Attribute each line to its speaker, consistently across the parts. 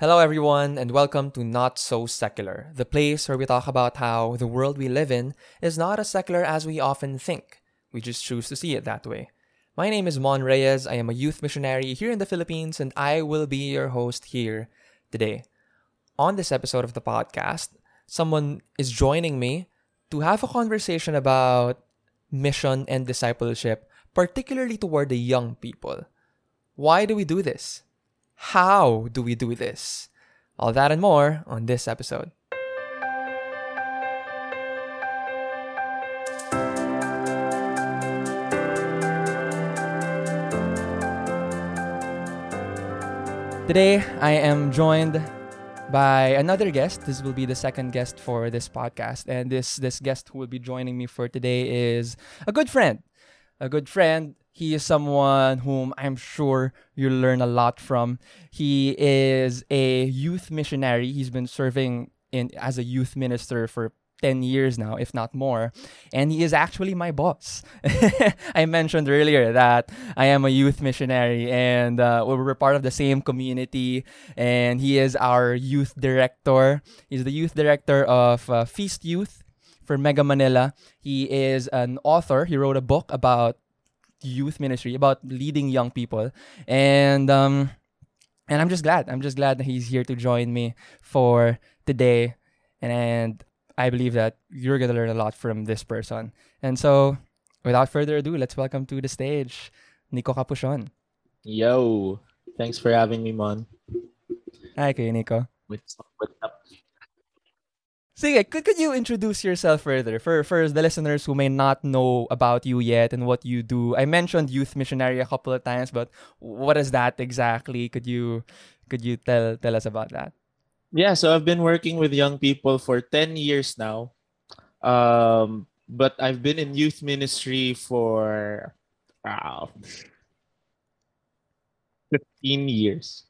Speaker 1: Hello, everyone, and welcome to Not So Secular, the place where we talk about how the world we live in is not as secular as we often think. We just choose to see it that way. My name is Mon Reyes. I am a youth missionary here in the Philippines, and I will be your host here today. On this episode of the podcast, someone is joining me to have a conversation about mission and discipleship, particularly toward the young people. Why do we do this? How do we do this? All that and more on this episode. Today, I am joined by another guest. This will be the second guest for this podcast, and this this guest who will be joining me for today is a good friend, a good friend he is someone whom I'm sure you'll learn a lot from. He is a youth missionary. He's been serving in as a youth minister for 10 years now, if not more. And he is actually my boss. I mentioned earlier that I am a youth missionary and uh, we're part of the same community. And he is our youth director. He's the youth director of uh, Feast Youth for Mega Manila. He is an author. He wrote a book about youth ministry, about leading young people, and um, and I'm just glad. I'm just glad that he's here to join me for today, and, and I believe that you're gonna learn a lot from this person. And so, without further ado, let's welcome to the stage Nico Capuchon.
Speaker 2: Yo, thanks for having me, Mon.
Speaker 1: Hi, kayo, Nico.
Speaker 2: What's up?
Speaker 1: Sige, could, could you introduce yourself further for, for the listeners who may not know about you yet and what you do? I mentioned youth missionary a couple of times, but what is that exactly? Could you could you tell tell us about that?
Speaker 2: Yeah, so I've been working with young people for 10 years now. Um, but I've been in youth ministry for wow, 15 years.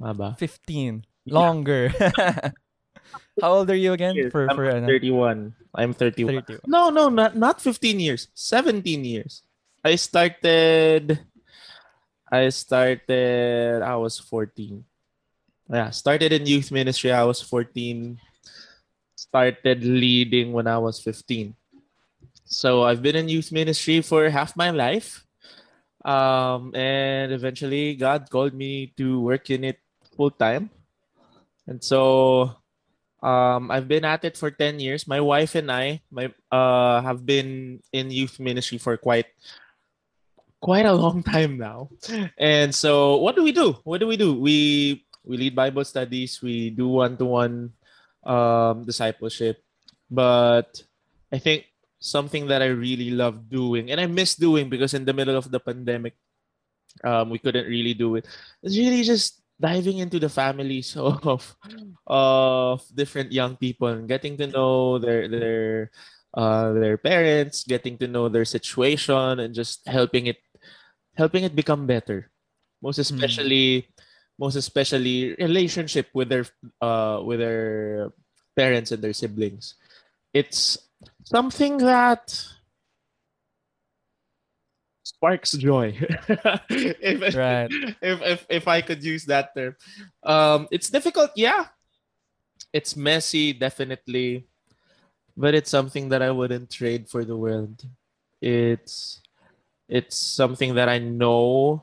Speaker 1: Maba. 15. Longer. How old are you again? For
Speaker 2: I'm
Speaker 1: for
Speaker 2: 31. I'm 31.
Speaker 1: 31.
Speaker 2: No, no, not not 15 years. 17 years. I started I started I was 14. Yeah, started in youth ministry I was 14. Started leading when I was 15. So I've been in youth ministry for half my life. Um, and eventually God called me to work in it full time. And so um, I've been at it for 10 years. My wife and I my, uh, have been in youth ministry for quite quite a long time now. And so what do we do? What do we do? We we lead Bible studies, we do one-to-one um, discipleship. But I think something that I really love doing and I miss doing because in the middle of the pandemic um, we couldn't really do it. It's really just diving into the families of of different young people and getting to know their their uh, their parents, getting to know their situation, and just helping it helping it become better. Most especially, mm. most especially relationship with their uh, with their parents and their siblings. It's something that sparks joy. if, right. If, if if I could use that term. Um, it's difficult, yeah. It's messy, definitely. But it's something that I wouldn't trade for the world. It's it's something that I know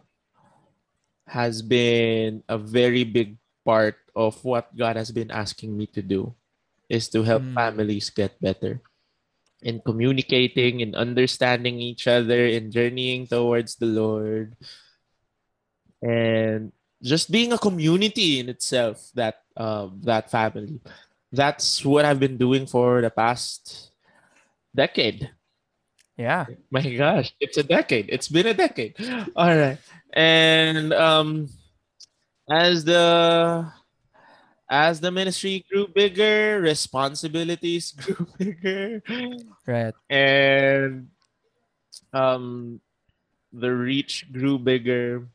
Speaker 2: has been a very big part of what God has been asking me to do is to help mm. families get better in communicating, in understanding each other, in journeying towards the Lord, and just being a community in itself. That um, that family. That's what I've been doing for the past decade.
Speaker 1: Yeah.
Speaker 2: My gosh, it's a decade. It's been a decade. All right. And um as the as the ministry grew bigger, responsibilities grew bigger.
Speaker 1: Right.
Speaker 2: And um the reach grew bigger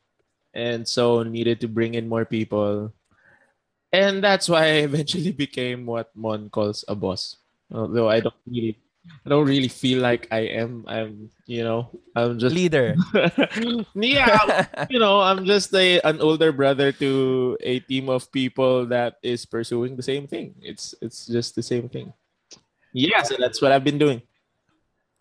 Speaker 2: and so needed to bring in more people. And that's why I eventually became what Mon calls a boss. Although I don't really I don't really feel like I am. I'm, you know, I'm just
Speaker 1: Leader.
Speaker 2: yeah, you know, I'm just a an older brother to a team of people that is pursuing the same thing. It's it's just the same thing. Yeah, so that's what I've been doing.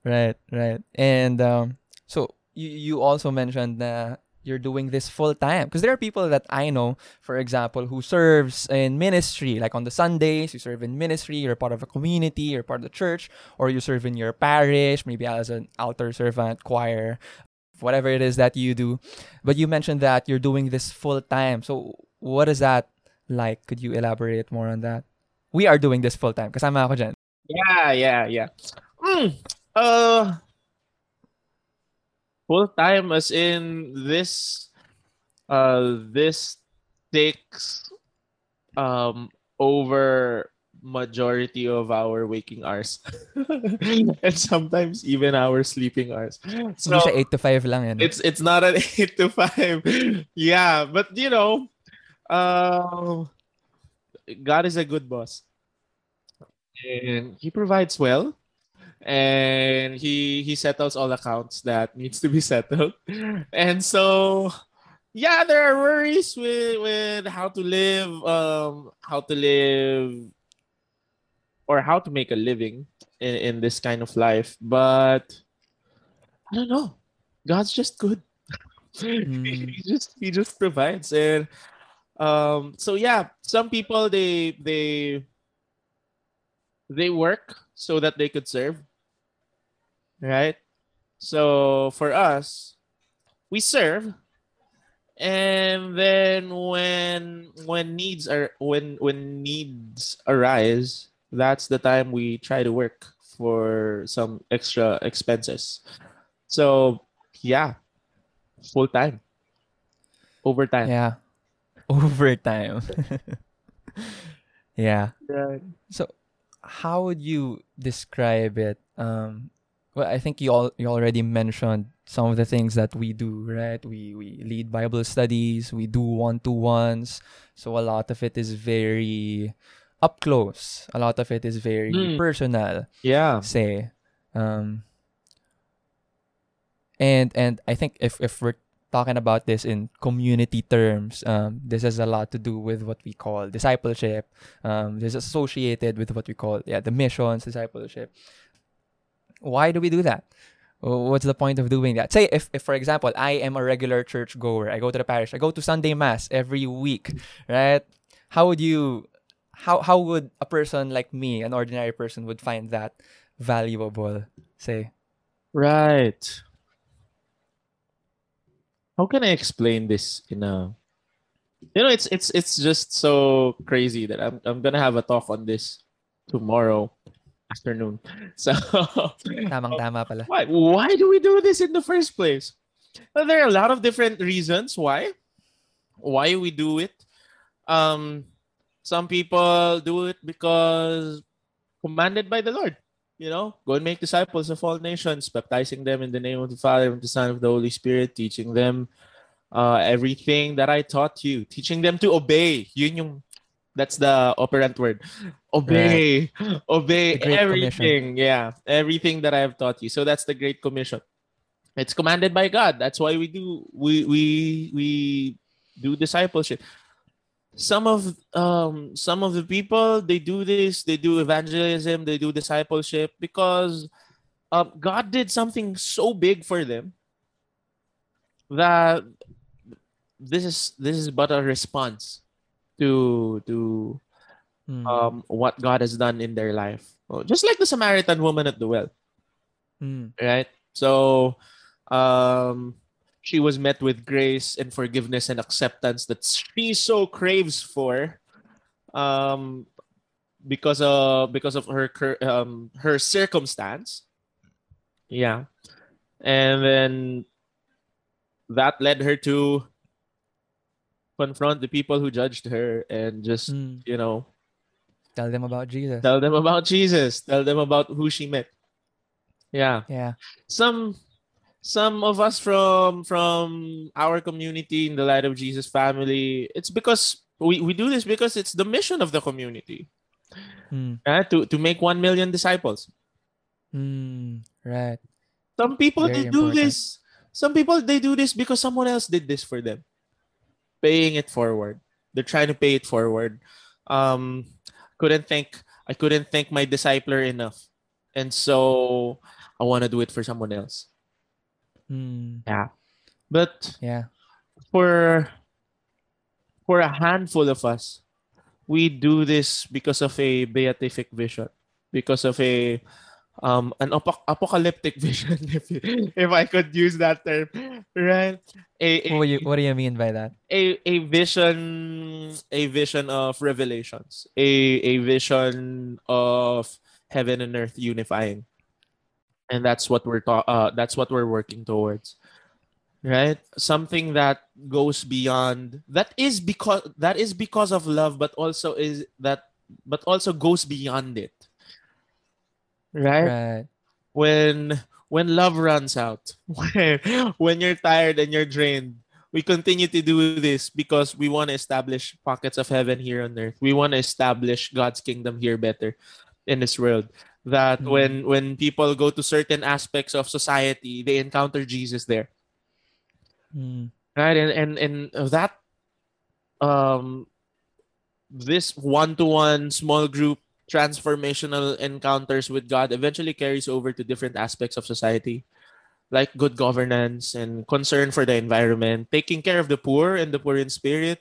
Speaker 1: Right, right. And um, so you you also mentioned that you're doing this full time because there are people that I know, for example, who serves in ministry. Like on the Sundays, you serve in ministry. You're part of a community. You're part of the church, or you serve in your parish, maybe as an altar servant, choir, whatever it is that you do. But you mentioned that you're doing this full time. So what is that like? Could you elaborate more on that? We are doing this full time because I'm ako dyan.
Speaker 2: Yeah, yeah, yeah. Mm, uh, full time as in this. Uh, this takes um over majority of our waking hours and sometimes even our sleeping hours so
Speaker 1: Hindi siya 8 to 5 lang yan.
Speaker 2: it's it's not an 8 to 5 yeah but you know uh, god is a good boss and he provides well and he he settles all accounts that needs to be settled. And so yeah there are worries with with how to live um how to live or how to make a living in, in this kind of life. But i don't know. God's just good.
Speaker 1: Mm.
Speaker 2: he just he just provides. And um so yeah some people they they they work so that they could serve right so for us we serve and then when when needs are when when needs arise that's the time we try to work for some extra expenses so yeah full time overtime
Speaker 1: Yeah. Overtime. yeah.
Speaker 2: Right.
Speaker 1: So how would you describe it? Um well I think you all you already mentioned some of the things that we do, right? We we lead Bible studies, we do one-to-ones. So a lot of it is very up close. A lot of it is very
Speaker 2: Mm.
Speaker 1: personal.
Speaker 2: yeah
Speaker 1: say um and and i think if if we're talking about this in community terms um this has a lot to do with what we call discipleship um this is associated with what we call yeah the missions discipleship why do we do that? What's the point of doing that? Say if, if for example i am a regular church goer i go to the parish i go to sunday mass every week right? How would you how how would a person like me an ordinary person would find that valuable say?
Speaker 2: Right. How can I explain this in a you know it's it's it's just so crazy that I'm I'm gonna have a talk on this tomorrow afternoon. So
Speaker 1: tamang tama pala
Speaker 2: why why do we do this in the first place? Well, there are a lot of different reasons why why we do it. Um some people do it because commanded by the Lord. You know, go and make disciples of all nations, baptizing them in the name of the Father, and the Son, of the Holy Spirit, teaching them uh, everything that I taught you, teaching them to obey. Yun yung, that's the operant word. Obey, obey
Speaker 1: The Great
Speaker 2: everything. Yeah, everything that I have taught you. So that's the Great Commission. It's commanded by God. That's why we do we we we do discipleship some of um some of the people they do this they do evangelism they do discipleship because um, god did something so big for them that this is this is but a response to to
Speaker 1: Mm.
Speaker 2: um what god has done in their life Oh, just like the samaritan woman at the well
Speaker 1: Mm.
Speaker 2: right? So um she was met with grace and forgiveness and acceptance that she so craves for um because of because of her um her circumstance. Yeah. And then that led her to confront the people who judged her and just,
Speaker 1: Mm.
Speaker 2: you know,
Speaker 1: tell them about jesus
Speaker 2: tell them about Jesus, tell them about who she met. Yeah.
Speaker 1: yeah
Speaker 2: some some of us from from our community in the light of jesus family it's because we, we do this because it's the mission of the community
Speaker 1: Mm.
Speaker 2: uh, to to make 1 million disciples
Speaker 1: Mm, right.
Speaker 2: Some people
Speaker 1: Very
Speaker 2: they do
Speaker 1: important.
Speaker 2: this. Some people they do this because someone else did this for them. Paying it forward. They're trying to pay it forward. Um couldn't thank I couldn't thank my discipler enough. And so I want to do it for someone else.
Speaker 1: Mm,
Speaker 2: But
Speaker 1: yeah.
Speaker 2: for for a handful of us, we do this because of a beatific vision, because of a um an apoc- apocalyptic vision, if you, if I could use that term, right? A a,
Speaker 1: What do you What do you mean by that?
Speaker 2: a, a vision a vision of revelations, a a vision of heaven and earth unifying, and that's what we're ta- uh, that's what we're working towards. Right? Something that goes beyond that is because that is because of love but also is that but also goes beyond it right?
Speaker 1: Right.
Speaker 2: when when love runs out when, when you're tired and you're drained we continue to do this because we want to establish pockets of heaven here on earth. We want to establish god's kingdom here better in this world. That
Speaker 1: Mhm.
Speaker 2: when when people go to certain aspects of society they encounter jesus there.
Speaker 1: Mm,
Speaker 2: right? And and and that um this one-to-one small group transformational encounters with god eventually carries over to different aspects of society like good governance and concern for the environment taking care of the poor and the poor in spirit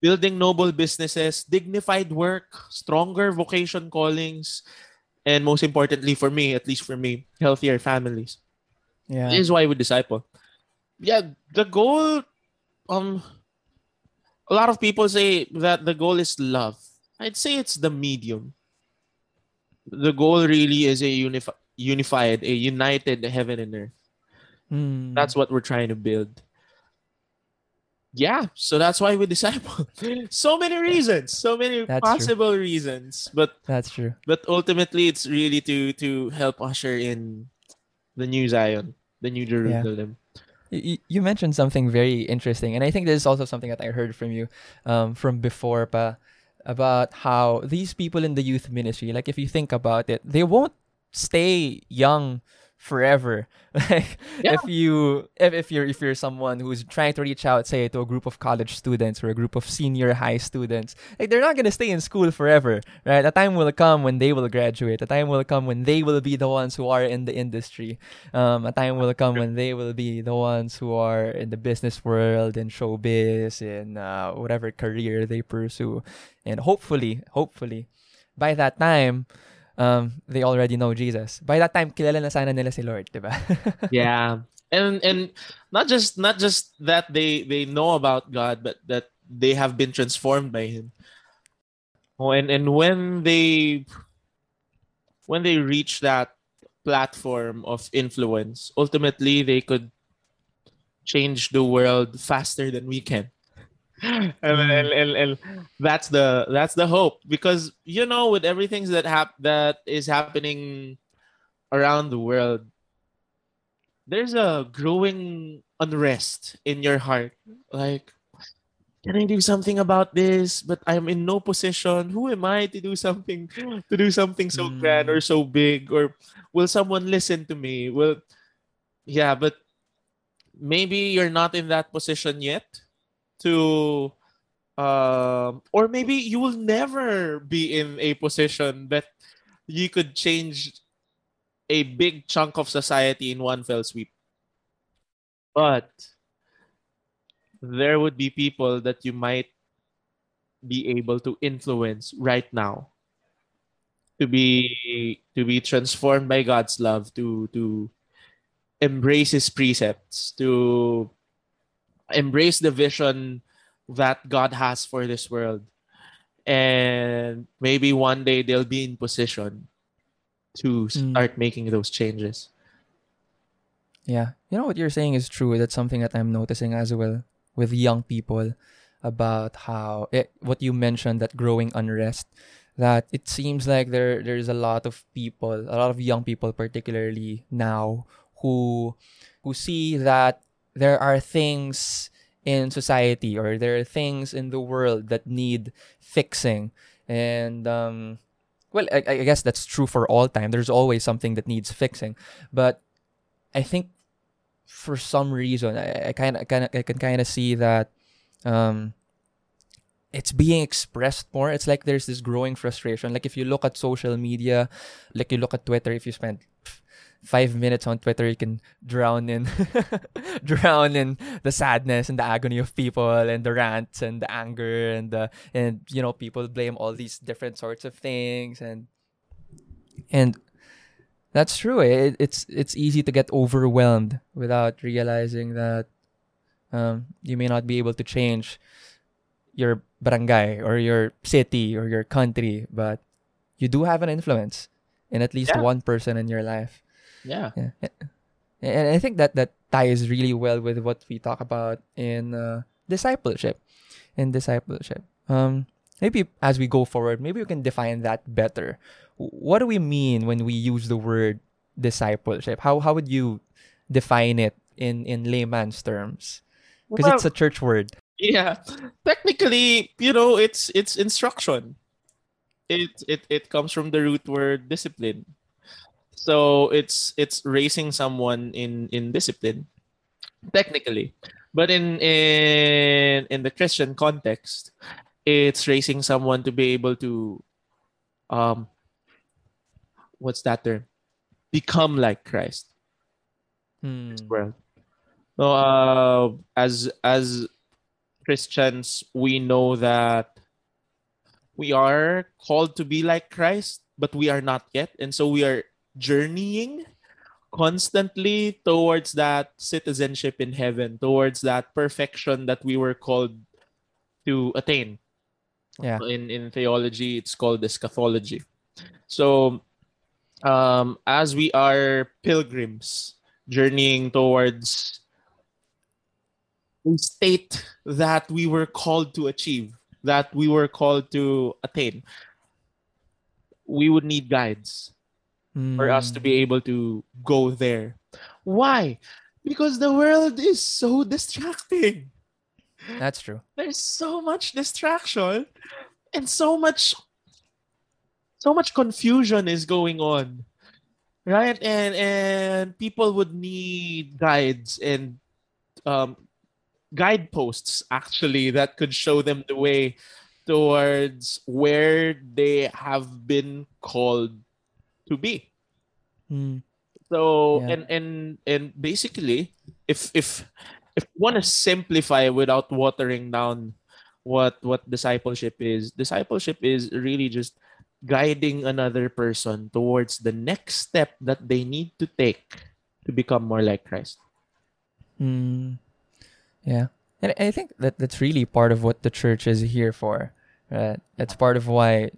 Speaker 2: building noble businesses dignified work stronger vocation callings and most importantly for me at least for me healthier families
Speaker 1: yeah.
Speaker 2: this is why we disciple. Yeah, the goal. Um, a lot of people say that the goal is love. I'd say it's the medium. The goal really is a unifi- unified, a united heaven and earth.
Speaker 1: Mm,
Speaker 2: That's what we're trying to build. Yeah, so that's why we disciple. so many reasons, so many
Speaker 1: That's true.
Speaker 2: possible reasons, but
Speaker 1: that's true.
Speaker 2: but ultimately it's really to to help usher in the new Zion, the new Jerusalem.
Speaker 1: You, you mentioned something very interesting, and I think this is also something that I heard from you um, from before, pa, about how these people in the youth ministry, like if you think about it, they won't stay young forever. like
Speaker 2: Yeah.
Speaker 1: if you if, if you're if you're someone who's trying to reach out, say to a group of college students or a group of senior high students, like they're not gonna stay in school forever, right? A time will come when they will graduate. A time will come when they will be the ones who are in the industry um, a time will come when they will be the ones who are in the business world in showbiz in uh, whatever career they pursue and hopefully hopefully by that time um, they already know Jesus. By that time kilala na sana nila si Lord diba
Speaker 2: yeah. And and not just not just that they they know about god but that they have been transformed by him. Oh, and and when they when they reach that platform of influence ultimately they could change the world faster than we can and, and, and, and that's the that's the hope because you know with everything that hap- that is happening around the world there's a growing unrest in your heart. Like, can I do something about this? But I'm in no position. Who am I to do something to do something so
Speaker 1: Mm.
Speaker 2: grand or so big? Or will someone listen to me? Will yeah, but maybe you're not in that position yet to um or maybe you will never be in a position that you could change a big chunk of society in one fell sweep. But there would be people that you might be able to influence right now to be to be transformed by God's love to to embrace his precepts to embrace the vision that God has for this world and maybe one day they'll be in position to
Speaker 1: Mm.
Speaker 2: start making those changes
Speaker 1: Yeah. You know what you're saying is true. That's something that I'm noticing as well with young people about how it, what you mentioned that growing unrest that it seems like there there's a lot of people, a lot of young people particularly now who who see that there are things in society or there are things in the world that need fixing and um well, I, I guess that's true for all time. There's always something that needs fixing, but I think for some reason I kind of kind of I can kind of see that um it's being expressed more. It's like there's this growing frustration. Like if you look at social media, like you look at Twitter, if you spend five minutes on Twitter, you can drown in drown in the sadness and the agony of people and the rants and the anger and the and you know people blame all these different sorts of things and and that's true. It, it's it's easy to get overwhelmed without realizing that um, you may not be able to change your barangay or your city or your country, but you do have an influence in at least
Speaker 2: Yeah.
Speaker 1: one person in your life.
Speaker 2: Yeah.
Speaker 1: Yeah. And I think that that ties really well with what we talk about in uh, discipleship. In discipleship. Um, maybe as we go forward, maybe we can define that better. What do we mean when we use the word discipleship? How how would you define it in in layman's terms? Because
Speaker 2: Well,
Speaker 1: it's a church word.
Speaker 2: yeah. Technically, you know, it's it's instruction. It it it comes from the root word discipline. So it's it's raising someone in in discipline, technically. But in in in the Christian context, it's raising someone to be able to um what's that term? Become like Christ.
Speaker 1: Hmm.
Speaker 2: world. So, uh, as as Christians, we know that we are called to be like Christ, but we are not yet, and so we are journeying constantly towards that citizenship in heaven, towards that perfection that we were called to attain.
Speaker 1: Yeah.
Speaker 2: In in theology, it's called eschatology. So, um, as we are pilgrims journeying towards a state that we were called to achieve, that we were called to attain, we would need guides for us to
Speaker 1: Hmm.
Speaker 2: be able to go there. Why? Because the world is so distracting.
Speaker 1: That's true.
Speaker 2: There's so much distraction and so much so much confusion is going on. Right? And and people would need guides and um guideposts actually that could show them the way towards where they have been called to be.
Speaker 1: Hmm.
Speaker 2: So
Speaker 1: Yeah.
Speaker 2: and and and basically, if if if you want to simplify without watering down what what discipleship is, discipleship is really just guiding another person towards the next step that they need to take to become more like Christ.
Speaker 1: Mm. Yeah. And I think that that's really part of what the church is here for. Right? It's part of why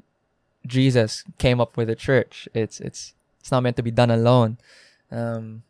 Speaker 1: Jesus came up with a church. It's it's it's not meant to be done alone. Um,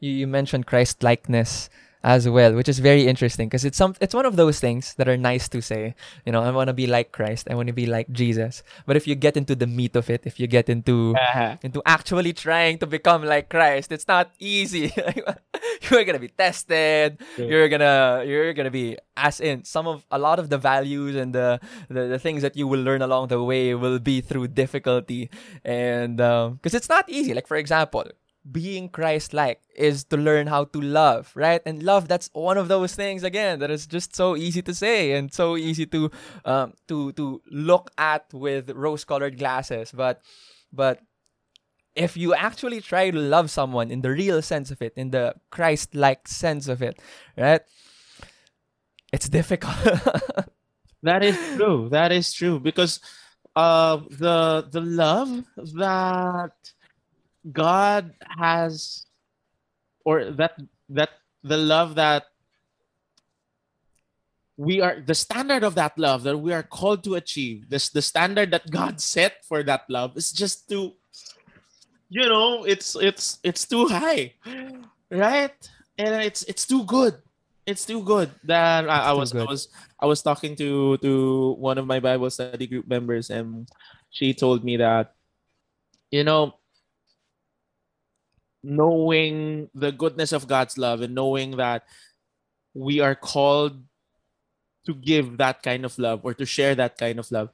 Speaker 1: you, you mentioned Christ likeness as well, which is very interesting because it's some it's one of those things that are nice to say. You know, I want to be like Christ. I want to be like Jesus. But if you get into the meat of it, if you get into uh-huh. into actually trying to become like Christ. It's not easy. you're gonna be tested.
Speaker 2: True.
Speaker 1: You're gonna you're gonna be as in some of a lot of the values and the the, the things that you will learn along the way will be through difficulty and um, because it's not easy. Like for example. Being Christ like is to learn how to love, right? And love, that's one of those things again that is just so easy to say and so easy to um to to look at with rose colored glasses. But but if you actually try to love someone in the real sense of it, in the Christ like sense of it, right? It's difficult.
Speaker 2: That is true. That is true because uh the the love that God has or that that the love that we are the standard of that love that we are called to achieve this the standard that God set for that love is just too you know it's it's it's too high right? And it's it's too good. It's too good that I, I was I was I was talking to to one of my Bible study group members, and she told me that, you know, knowing the goodness of God's love and knowing that we are called to give that kind of love or to share that kind of love,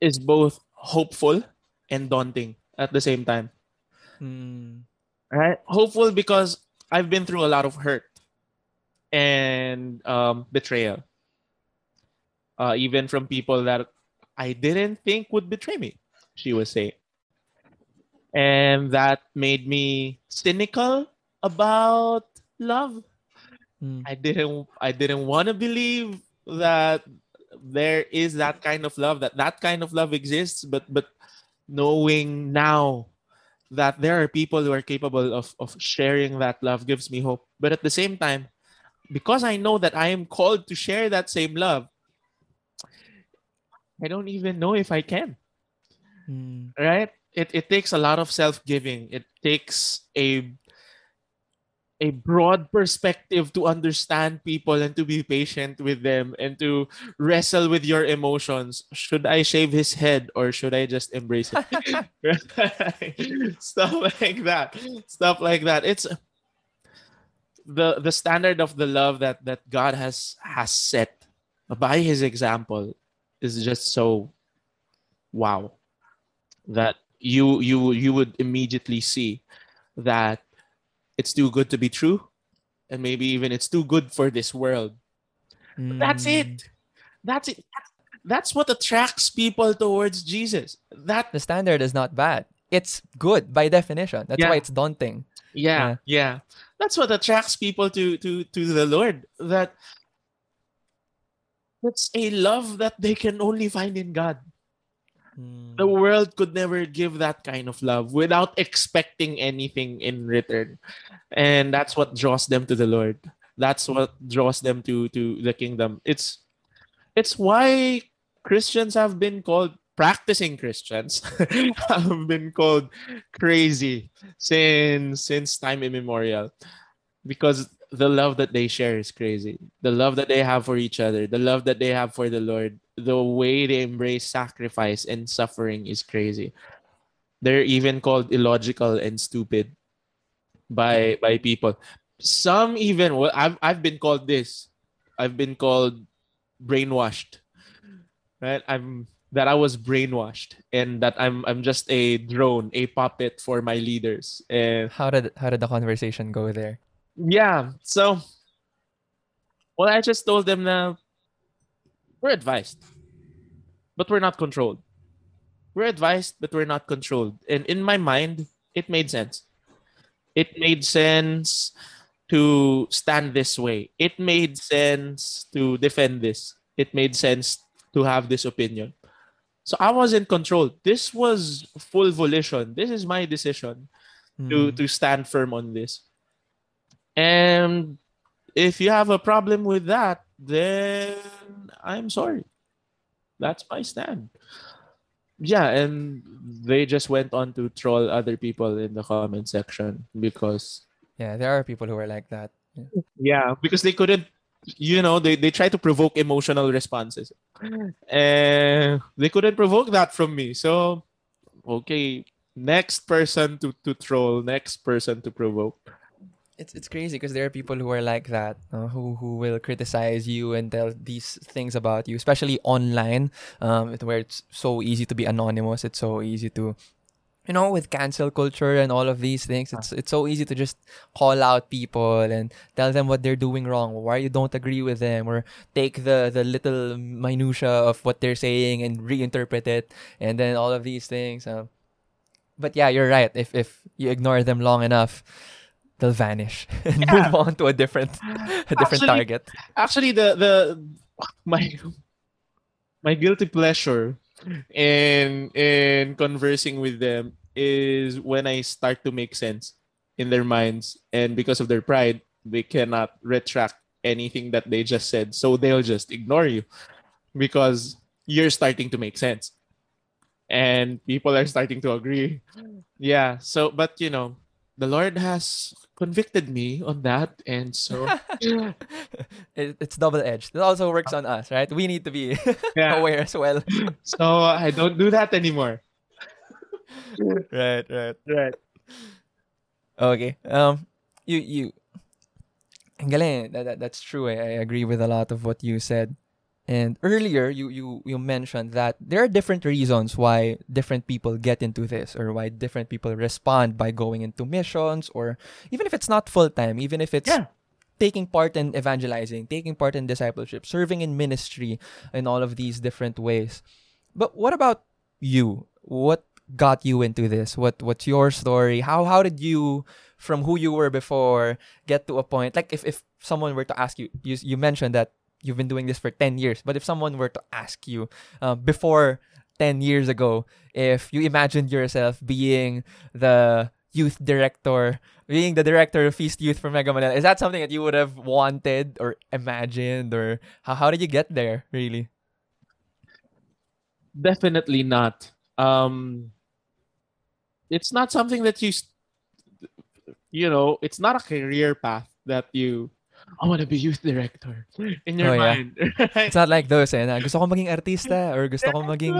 Speaker 2: is both hopeful and daunting at the same time.
Speaker 1: Mm.
Speaker 2: Right? Hopeful because I've been through a lot of hurt and um, betrayal. Uh, even from people that I didn't think would betray me, she was saying. And that made me cynical about love.
Speaker 1: Mm.
Speaker 2: I didn't I didn't want to believe that there is that kind of love that that kind of love exists but but knowing now that there are people who are capable of of sharing that love gives me hope but at the same time because I know that I am called to share that same love I don't even know if I can
Speaker 1: Mm.
Speaker 2: right it, it takes a lot of self-giving. It takes a a broad perspective to understand people and to be patient with them and to wrestle with your emotions. Should i shave his head or should i just embrace it? Stuff like that. Stuff like that. It's the the standard of the love that that god has has set by his example is just so wow that you you you would immediately see that it's too good to be true and maybe even it's too good for this world that's
Speaker 1: Mm.
Speaker 2: it that's it that's what attracts people towards jesus that
Speaker 1: The standard is not bad. It's good by definition. That's
Speaker 2: Yeah.
Speaker 1: why it's daunting.
Speaker 2: yeah, yeah that's what attracts people to to to the lord that it's a love that they can only find in god
Speaker 1: Mm.
Speaker 2: the world could never give that kind of love without expecting anything in return. And that's what draws them to the lord. That's what draws them to to the kingdom. It's it's why christians have been called practicing christians have been called crazy since since time immemorial. Because the love that they share is crazy. The love that they have for each other the love that they have for the lord the way they embrace sacrifice and suffering is crazy they're even called illogical and stupid by by people some even well i've, I've been called this i've been called brainwashed right i'm that i was brainwashed and that i'm i'm just a drone a puppet for my leaders and
Speaker 1: How did how did the conversation go there?
Speaker 2: yeah. So, well, I just told them now we're advised, but we're not controlled. We're advised, but we're not controlled. And in my mind, it made sense. It made sense to stand this way. It made sense to defend this. It made sense to have this opinion. So I wasn't controlled. This was full volition. This is my decision to
Speaker 1: Mm.
Speaker 2: to stand firm on this. And if you have a problem with that, then I'm sorry. That's my stand. Yeah, and they just went on to troll other people in the comment section because
Speaker 1: Yeah, there are people who are like that. Yeah.
Speaker 2: yeah, because they couldn't you know, they, they try to provoke emotional responses. And they couldn't provoke that from me. So okay, next person to, to troll, next person to provoke.
Speaker 1: It's it's crazy because there are people who are like that, uh, who who will criticize you and tell these things about you, especially online, um, where it's so easy to be anonymous. It's so easy to, you know, with cancel culture and all of these things. It's it's so easy to just call out people and tell them what they're doing wrong, why you don't agree with them, or take the the little minutia of what they're saying and reinterpret it, and then all of these things. Um, but yeah, you're right. If if you ignore them long enough, they'll vanish and
Speaker 2: Yeah.
Speaker 1: move on to a different ah, a different
Speaker 2: Actually-
Speaker 1: target.
Speaker 2: actually the the my my guilty pleasure in in conversing with them is when I start to make sense in their minds and because of their pride they cannot retract anything that they just said so they'll just ignore you because you're starting to make sense and people are starting to agree mm. yeah so but you know the lord has convicted me on that and so
Speaker 1: It, it's double edged. It also works on us, right? We need to be
Speaker 2: yeah
Speaker 1: aware as well.
Speaker 2: So I don't do that anymore.
Speaker 1: right, right.
Speaker 2: Right.
Speaker 1: Okay. Um, you you. Ang galing. That, that, that's true. I, I agree with a lot of what you said. And earlier, you, you, you mentioned that there are different reasons why different people get into this or why different people respond by going into missions or even if it's not full time, even if it's
Speaker 2: Yeah.
Speaker 1: taking part in evangelizing, taking part in discipleship, serving in ministry in all of these different ways. But what about you? What got you into this? What what's your story? How how did you from who you were before get to a point like if if someone were to ask you you you mentioned that you've been doing this for 10 years, but if someone were to ask you uh, before 10 years ago if you imagined yourself being the youth director, being the director of Feast Youth for Mega Manila, is that something that you would have wanted or imagined or how, how did you get there really?
Speaker 2: Definitely not. Um, it's not something that you, you know, it's not a career path that you. I want to be youth director in your
Speaker 1: Oh, yeah.
Speaker 2: mind. right?
Speaker 1: It's not like those eh, na gusto ko maging artista or gusto ko maging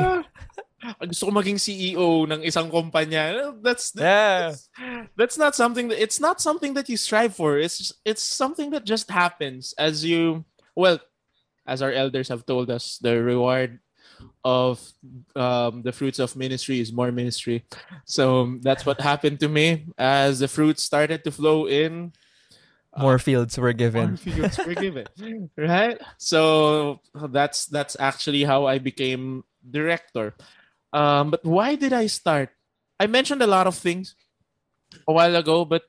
Speaker 2: gusto ko maging CEO ng isang kumpanya. That's
Speaker 1: Yeah.
Speaker 2: that's, that's not something that it's not something that you strive for. It's it's something that just happens as you well, as our elders have told us, the reward of um, the fruits of ministry is more ministry. So that's what happened to me as the fruits started to flow in.
Speaker 1: More fields were
Speaker 2: More
Speaker 1: given.
Speaker 2: fields were given, right? So that's that's actually how I became director. Um, but why did I start? I mentioned a lot of things a while ago, but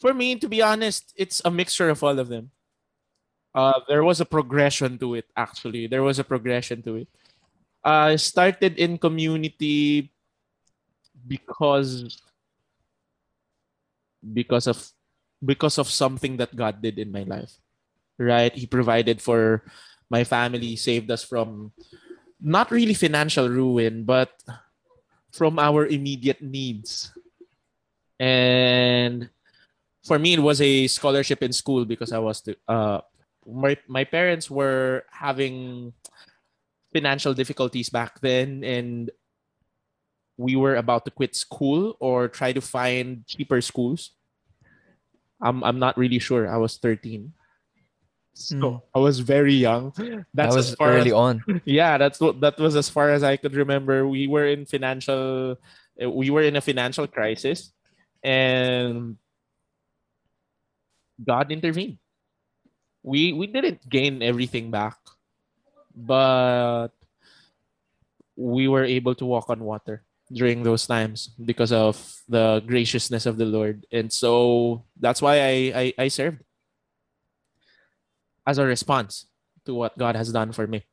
Speaker 2: for me, to be honest, it's a mixture of all of them. Uh, there was a progression to it. Actually, there was a progression to it. I started in community because because of because of something that God did in my life. Right? He provided for my family, saved us from not really financial ruin, but from our immediate needs. And for me, it was a scholarship in school because I was the, uh, my my parents were having financial difficulties back then, and we were about to quit school or try to find cheaper schools. I'm I'm not really sure. I was 13. So
Speaker 1: Mm.
Speaker 2: I was very young.
Speaker 1: that was
Speaker 2: as far
Speaker 1: early
Speaker 2: as,
Speaker 1: on.
Speaker 2: yeah, that's what that was as far as I could remember. We were in financial uh, we were in a financial crisis and God intervened. We we didn't gain everything back, but we were able to walk on water during those times because of the graciousness of the Lord. And so that's why I I, I served as a response to what God has done for me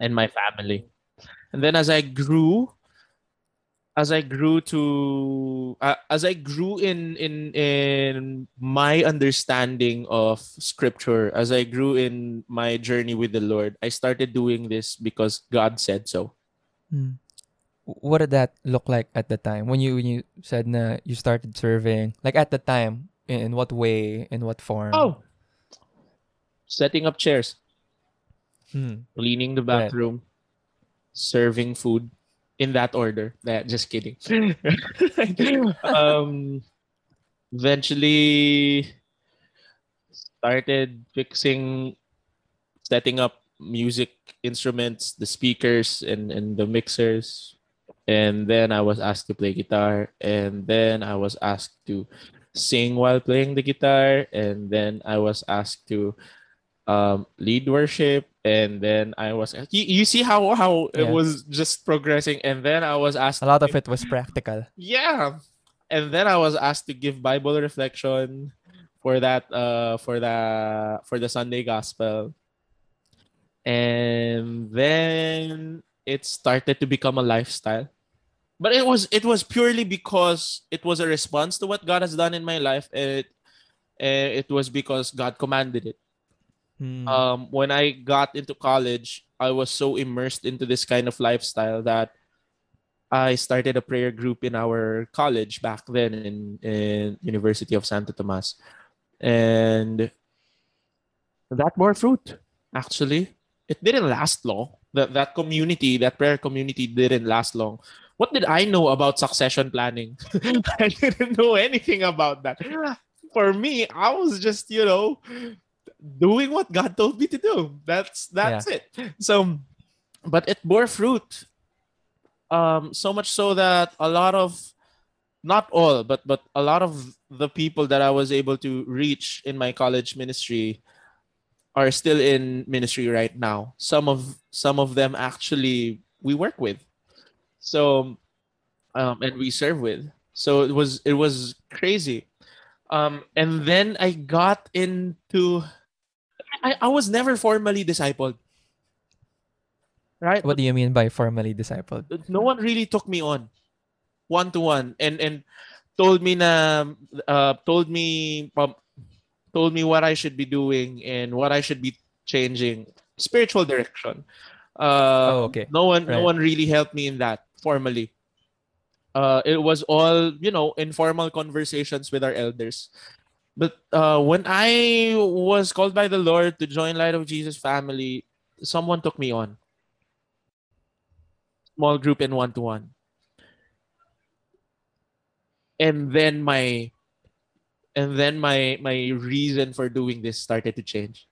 Speaker 2: and my family. And then as I grew, as I grew to uh, as I grew in in in my understanding of scripture, as I grew in my journey with the Lord, I started doing this because God said so.
Speaker 1: Mm. What did that look like at the time when you when you said na you started serving? Like at the time, in, what way, in what form?
Speaker 2: Oh, setting up chairs,
Speaker 1: Hmm.
Speaker 2: cleaning the
Speaker 1: Right.
Speaker 2: bathroom, serving food in that order. Nah, just kidding. um, eventually started fixing, setting up music instruments, the speakers and, and the mixers. And then I was asked to play guitar. And then I was asked to sing while playing the guitar. And then I was asked to um, lead worship. And then I was you, you see how how it was just progressing. And then I was asked
Speaker 1: A lot of it was practical.
Speaker 2: yeah. And then I was asked to give Bible reflection for that uh for the for the Sunday gospel. And then it started to become a lifestyle. But it was it was purely because it was a response to what God has done in my life and it it was because God commanded it
Speaker 1: Hmm.
Speaker 2: um, when I got into college, I was so immersed into this kind of lifestyle that I started a prayer group in our college back then in, in University of Santo Tomas. And that bore fruit, actually. It didn't last long. That that community, that prayer community didn't last long. What did I know about succession planning? I didn't know anything about that. For me, I was just, you know, doing what God told me to do. That's that's it. So, but it bore fruit. Um, so much so that a lot of, not all, but but a lot of the people that I was able to reach in my college ministry are still in ministry right now. Some of some of them actually we work with. So um, and we serve with. So it was it was crazy. Um, and then I got into I, I was never formally discipled. Right?
Speaker 1: What do you mean by formally discipled?
Speaker 2: No one really took me on one to one and and told me na uh, told me um, told me what I should be doing and what I should be changing spiritual direction. Uh,
Speaker 1: oh, okay.
Speaker 2: No one
Speaker 1: right.
Speaker 2: no one really helped me in that formally. Uh, it was all you know informal conversations with our elders. But uh, when i was called by the lord to join light of jesus family someone took me on. Small group and one-to-one. And then my and then my my reason for doing this started to change.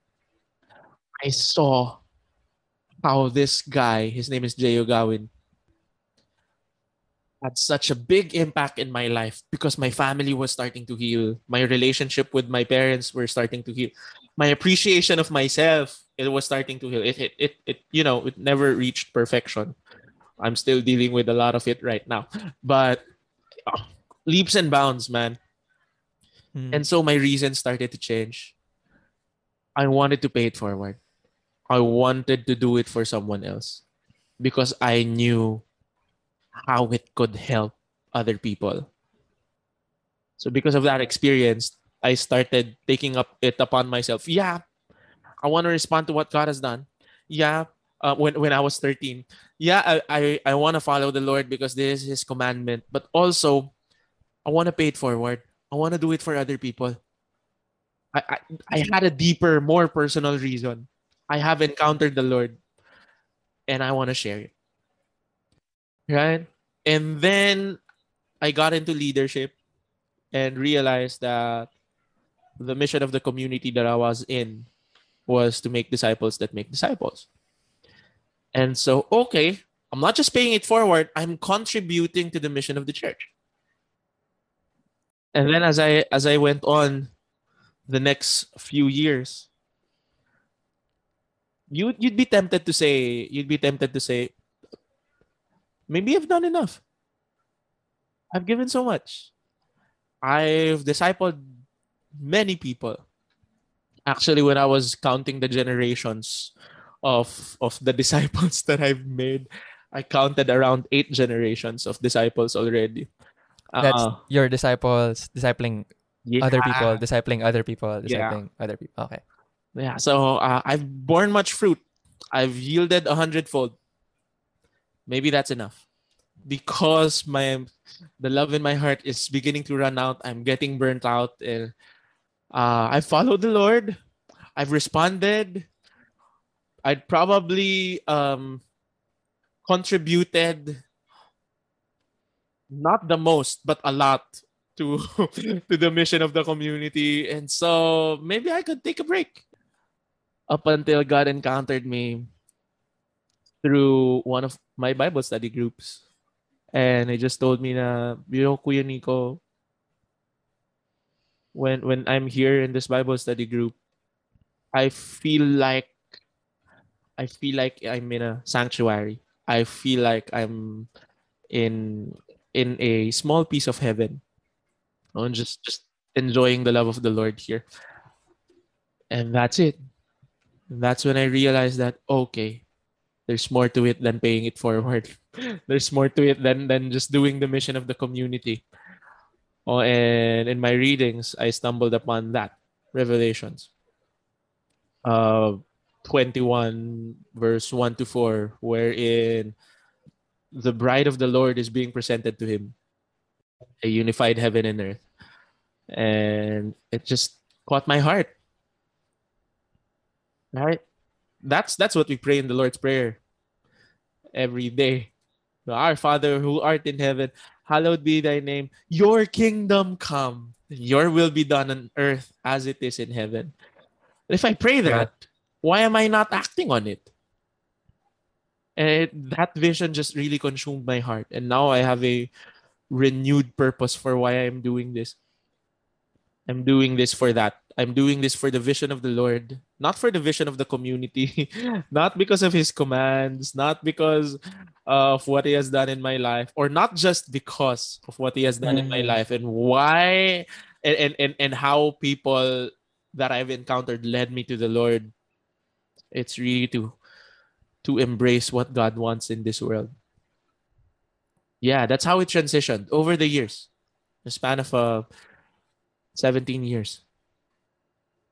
Speaker 2: I saw how this guy his name is Jay Gawin had such a big impact in my life because my family was starting to heal. My relationship with my parents were starting to heal. My appreciation of myself it was starting to heal. It it it, it you know it never reached perfection. I'm still dealing with a lot of it right now, but oh, leaps and bounds, man.
Speaker 1: Hmm.
Speaker 2: And so my reason started to change. I wanted to pay it forward. I wanted to do it for someone else because I knew how it could help other people. So because of that experience, I started taking up it upon myself. Yeah, I want to respond to what God has done. Yeah, uh, when when I was 13. Yeah, I I, I want to follow the Lord because this is His commandment. But also, I want to pay it forward. I want to do it for other people. I, I I had a deeper, more personal reason. I have encountered the Lord, and I want to share it right? And then I got into leadership and realized that the mission of the community that I was in was to make disciples that make disciples. And so, okay, I'm not just paying it forward, I'm contributing to the mission of the church. And then as I as I went on the next few years, you you'd be tempted to say, you'd be tempted to say, maybe I've done enough. I've given so much. I've discipled many people. Actually, when I was counting the generations of of the disciples that I've made, I counted around eight generations of disciples already.
Speaker 1: That's
Speaker 2: Uh,
Speaker 1: your disciples discipling
Speaker 2: yeah.
Speaker 1: other people, discipling other people,
Speaker 2: Yeah.
Speaker 1: discipling other people. Okay.
Speaker 2: Yeah, so uh, I've borne much fruit. I've yielded a hundredfold. Maybe that's enough. Because my the love in my heart is beginning to run out. I'm getting burnt out. And uh, I followed the Lord. I've responded. I'd probably um, contributed not the most, but a lot to to the mission of the community. And so maybe I could take a break up until God encountered me through one of my Bible study groups. And they just told me na, you know, Kuya Nico, when when I'm here in this Bible study group, I feel like I feel like I'm in a sanctuary. I feel like I'm in in a small piece of heaven. Oh, and just just enjoying the love of the Lord here. And that's it. That's when I realized that okay, there's more to it than paying it forward. there's more to it than than just doing the mission of the community. Oh, and in my readings, I stumbled upon that Revelations, uh, 21 verse 1 to 4, wherein the bride of the Lord is being presented to him, a unified heaven and earth, and it just caught my heart. Right? That's that's what we pray in the Lord's Prayer every day. Our Father who art in heaven, hallowed be thy name. Your kingdom come. Your will be done on earth as it is in heaven. If I pray that, why am I not acting on it? And it, that vision just really consumed my heart. And now I have a renewed purpose for why I'm doing this. I'm doing this for that. I'm doing this for the vision of the Lord, not for the vision of the community, not because of his commands, not because of what he has done in my life, or not just because of what he has done in my
Speaker 1: Mm.
Speaker 2: life and why and, and, and, and how people that I've encountered led me to the Lord. It's really to to embrace what God wants in this world. Yeah, that's how it transitioned over the years. The span of uh, 17 years.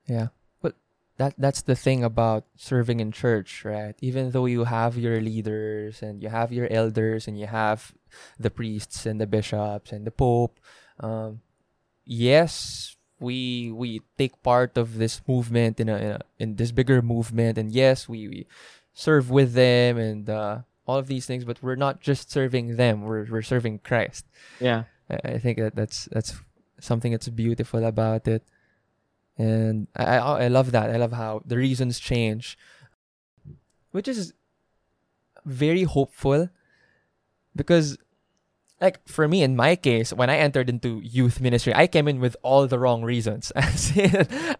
Speaker 1: Yeah. But that that's the thing about serving in church, right? Even though you have your leaders and you have your elders and you have the priests and the bishops and the pope, um, yes, we we take part of this movement in a, in, a, in this bigger movement, and yes, we, we serve with them and uh, all of these things. But we're not just serving them; we're we're serving Christ.
Speaker 2: Yeah.
Speaker 1: I, I think that that's that's something that's beautiful about it, and I, I love that. I love how the reasons change, which is very hopeful, because like for me in my case when i entered into youth ministry i came in with all the wrong reasons.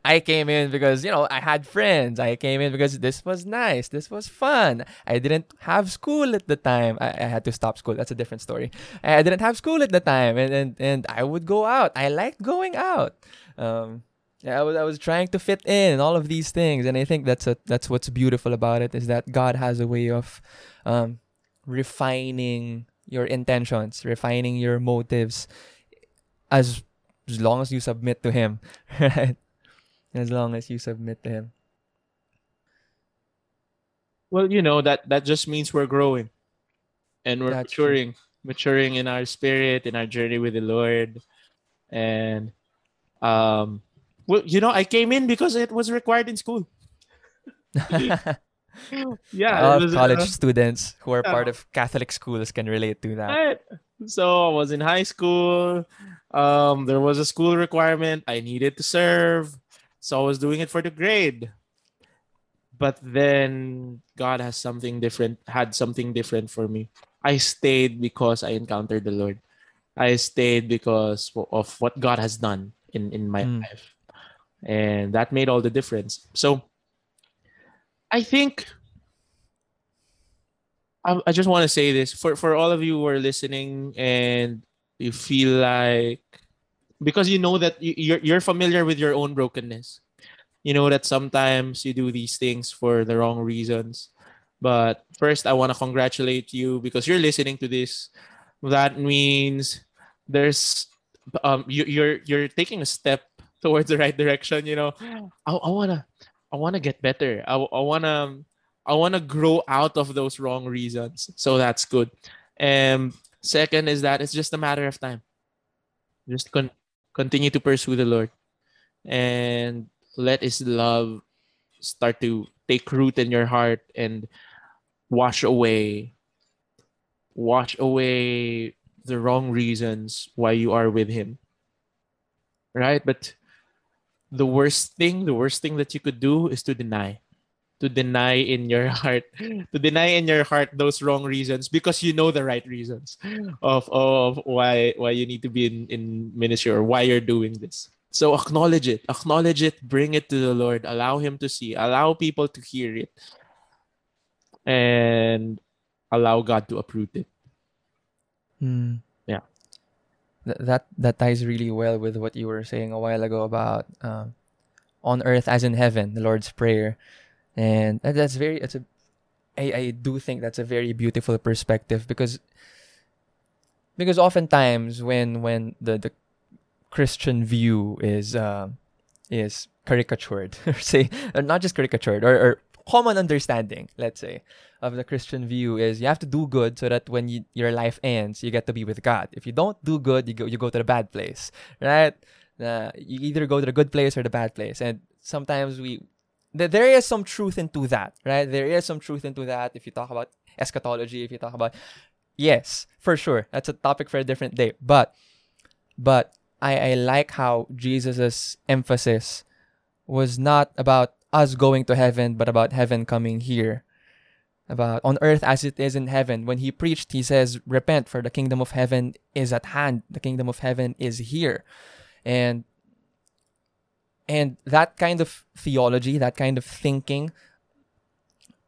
Speaker 1: I came in because you know i had friends. I came in because this was nice. This was fun. I didn't have school at the time. I, I had to stop school. That's a different story. I didn't have school at the time. And and, and i would go out. I liked going out. Um I was I was trying to fit in and all of these things, and I think that's a that's what's beautiful about it is that God has a way of um, refining your intentions, refining your motives, as as long as you submit to Him, right? As long as you submit to Him.
Speaker 2: Well, you know that that just means we're growing, and we're
Speaker 1: That's true.
Speaker 2: maturing, maturing in our spirit, in our journey with the Lord, and um, well, you know, I came in because it was required in school. Yeah,
Speaker 1: a lot
Speaker 2: was,
Speaker 1: college
Speaker 2: uh,
Speaker 1: students who are
Speaker 2: yeah.
Speaker 1: part of Catholic schools can relate to that.
Speaker 2: Right. So I was in high school. Um, there was a school requirement. I needed to serve. So I was doing it for the grade. But then God has something different, had something different for me. I stayed because I encountered the Lord. I stayed because of what God has done in, in my
Speaker 1: Mm.
Speaker 2: life. And that made all the difference. So I think I, I just want to say this for for all of you who are listening and you feel like because you know that you, you're you're familiar with your own brokenness. You know that sometimes you do these things for the wrong reasons. But first, I want to congratulate you because you're listening to this. That means there's um you, you're you're taking a step towards the right direction. You know, I, I wanna I wanna get better. I, I wanna I wanna grow out of those wrong reasons. So that's good. And second is that it's just a matter of time. Just con- continue to pursue the Lord and let His love start to take root in your heart and wash away wash away the wrong reasons why you are with him right but the worst thing the worst thing that you could do is to deny. To deny in your heart. To deny in your heart those wrong reasons because you know the right reasons of of why why you need to be in in ministry or why you're doing this. So acknowledge it. Acknowledge it. Bring it to the lord. Allow him to see. Allow people to hear it. And allow god to uproot it.
Speaker 1: Mm. That that ties really well with what you were saying a while ago about um, on earth as in heaven, the Lord's prayer, and that's very. It's a. I I do think that's a very beautiful perspective because. Because oftentimes when when the the Christian view is uh, is caricatured, or say not just caricatured, or, or common understanding, let's say, of the Christian view is you have to do good so that when you, your life ends, you get to be with God. If you don't do good, you go you go to the bad place, right? Uh, you either go to the good place or the bad place, and sometimes we th- there is some truth into that, right? There is some truth into that. If you talk about eschatology, if you talk about yes, for sure, that's a topic for a different day. But but I I like how Jesus's emphasis was not about us going to heaven, but about heaven coming here. About on earth as it is in heaven. When he preached, he says, Repent, for the kingdom of heaven is at hand. The kingdom of heaven is here. And and that kind of theology, that kind of thinking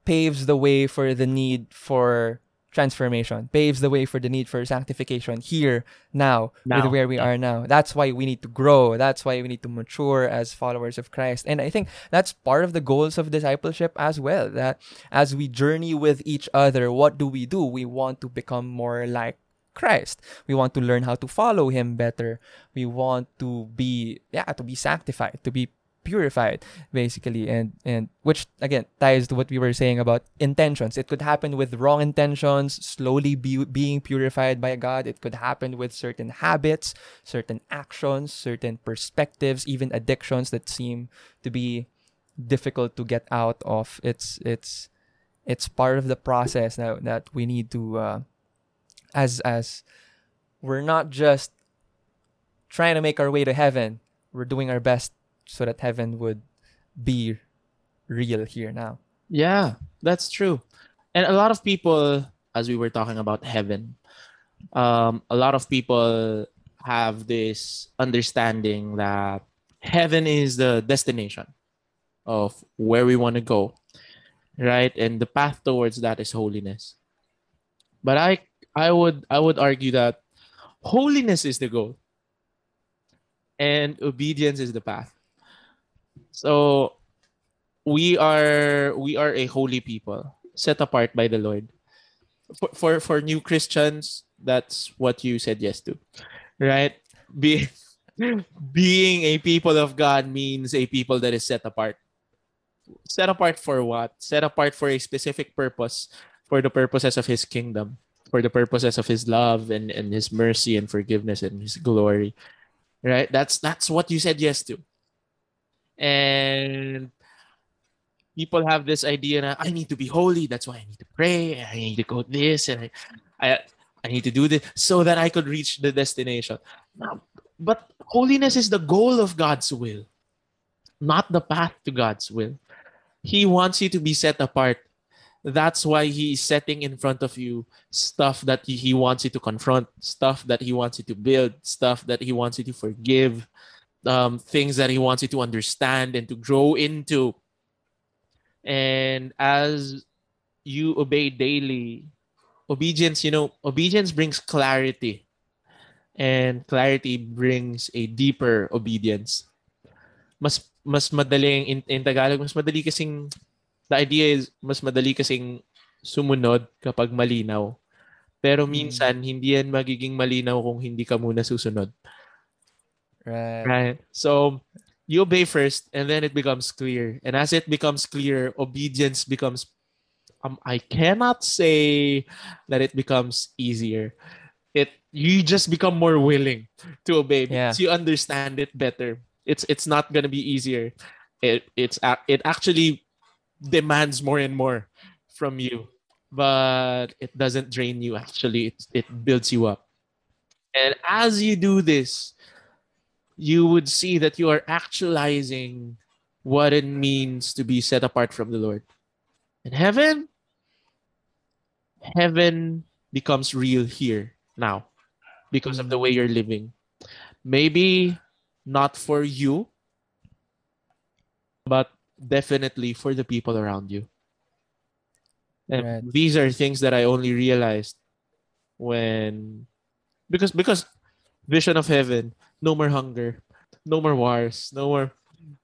Speaker 1: paves the way for the need for transformation, paves the way for the need for sanctification here, now,
Speaker 2: Now.
Speaker 1: with where we are now. That's why we need to grow. That's why we need to mature as followers of Christ. And I think that's part of the goals of discipleship as well. That as we journey with each other, what do we do? We want to become more like Christ. We want to learn how to follow him better. We want to be yeah, to be sanctified, to be purified basically and and which again ties to what we were saying about intentions. It could happen with wrong intentions slowly be, being purified by god. It could happen with certain habits certain actions certain perspectives even addictions that seem to be difficult to get out of. It's it's it's part of the process that, that we need to uh, as as we're not just trying to make our way to heaven we're doing our best so that heaven would be real here now
Speaker 2: Yeah, that's true. And a lot of people, as we were talking about heaven, um, a lot of people have this understanding that heaven is the destination of where we want to go, right? And the path towards that is holiness. But I, I would, I would argue that holiness is the goal, and obedience is the path. So we are we are a holy people set apart by the lord. For for, for new christians that's what you said yes to right? Be, being a people of god means a people that is set apart. Set apart for what? Set apart for a specific purpose for the purposes of his kingdom for the purposes of his love and, and his mercy and forgiveness and his glory right? That's that's what you said yes to and people have this idea that I need to be holy. That's why I need to pray. I need to go this and I, I, I need to do this so that I could reach the destination. Now, but holiness is the goal of God's will, not the path to God's will. He wants you to be set apart. That's why he's setting in front of you stuff that he wants you to confront, stuff that he wants you to build, stuff that he wants you to forgive, um, things that he wants you to understand and to grow into. And as you obey daily, obedience, you know, obedience brings clarity. And clarity brings a deeper obedience. Mas mas madaling in, in Tagalog, mas madali kasing the idea is mas madali kasing sumunod kapag malinaw. Pero minsan hindi yan magiging malinaw kung hindi ka muna susunod.
Speaker 1: Right
Speaker 2: Right. So you obey first and then it becomes clear. And as it becomes clear, obedience becomes um, I cannot say that it becomes easier. It you just become more willing to obey
Speaker 1: Yeah.
Speaker 2: because you understand it better. It's it's not gonna be easier. It it's it actually demands more and more from you, but it doesn't drain you. Actually, it it builds you up. And as you do this, you would see that you are actualizing what it means to be set apart from the Lord. And heaven, heaven becomes real here now because of the way you're living. Maybe not for you, but definitely for the people around you. And
Speaker 1: Right.
Speaker 2: these are things that I only realized when because because vision of heaven, no more hunger, no more wars, no more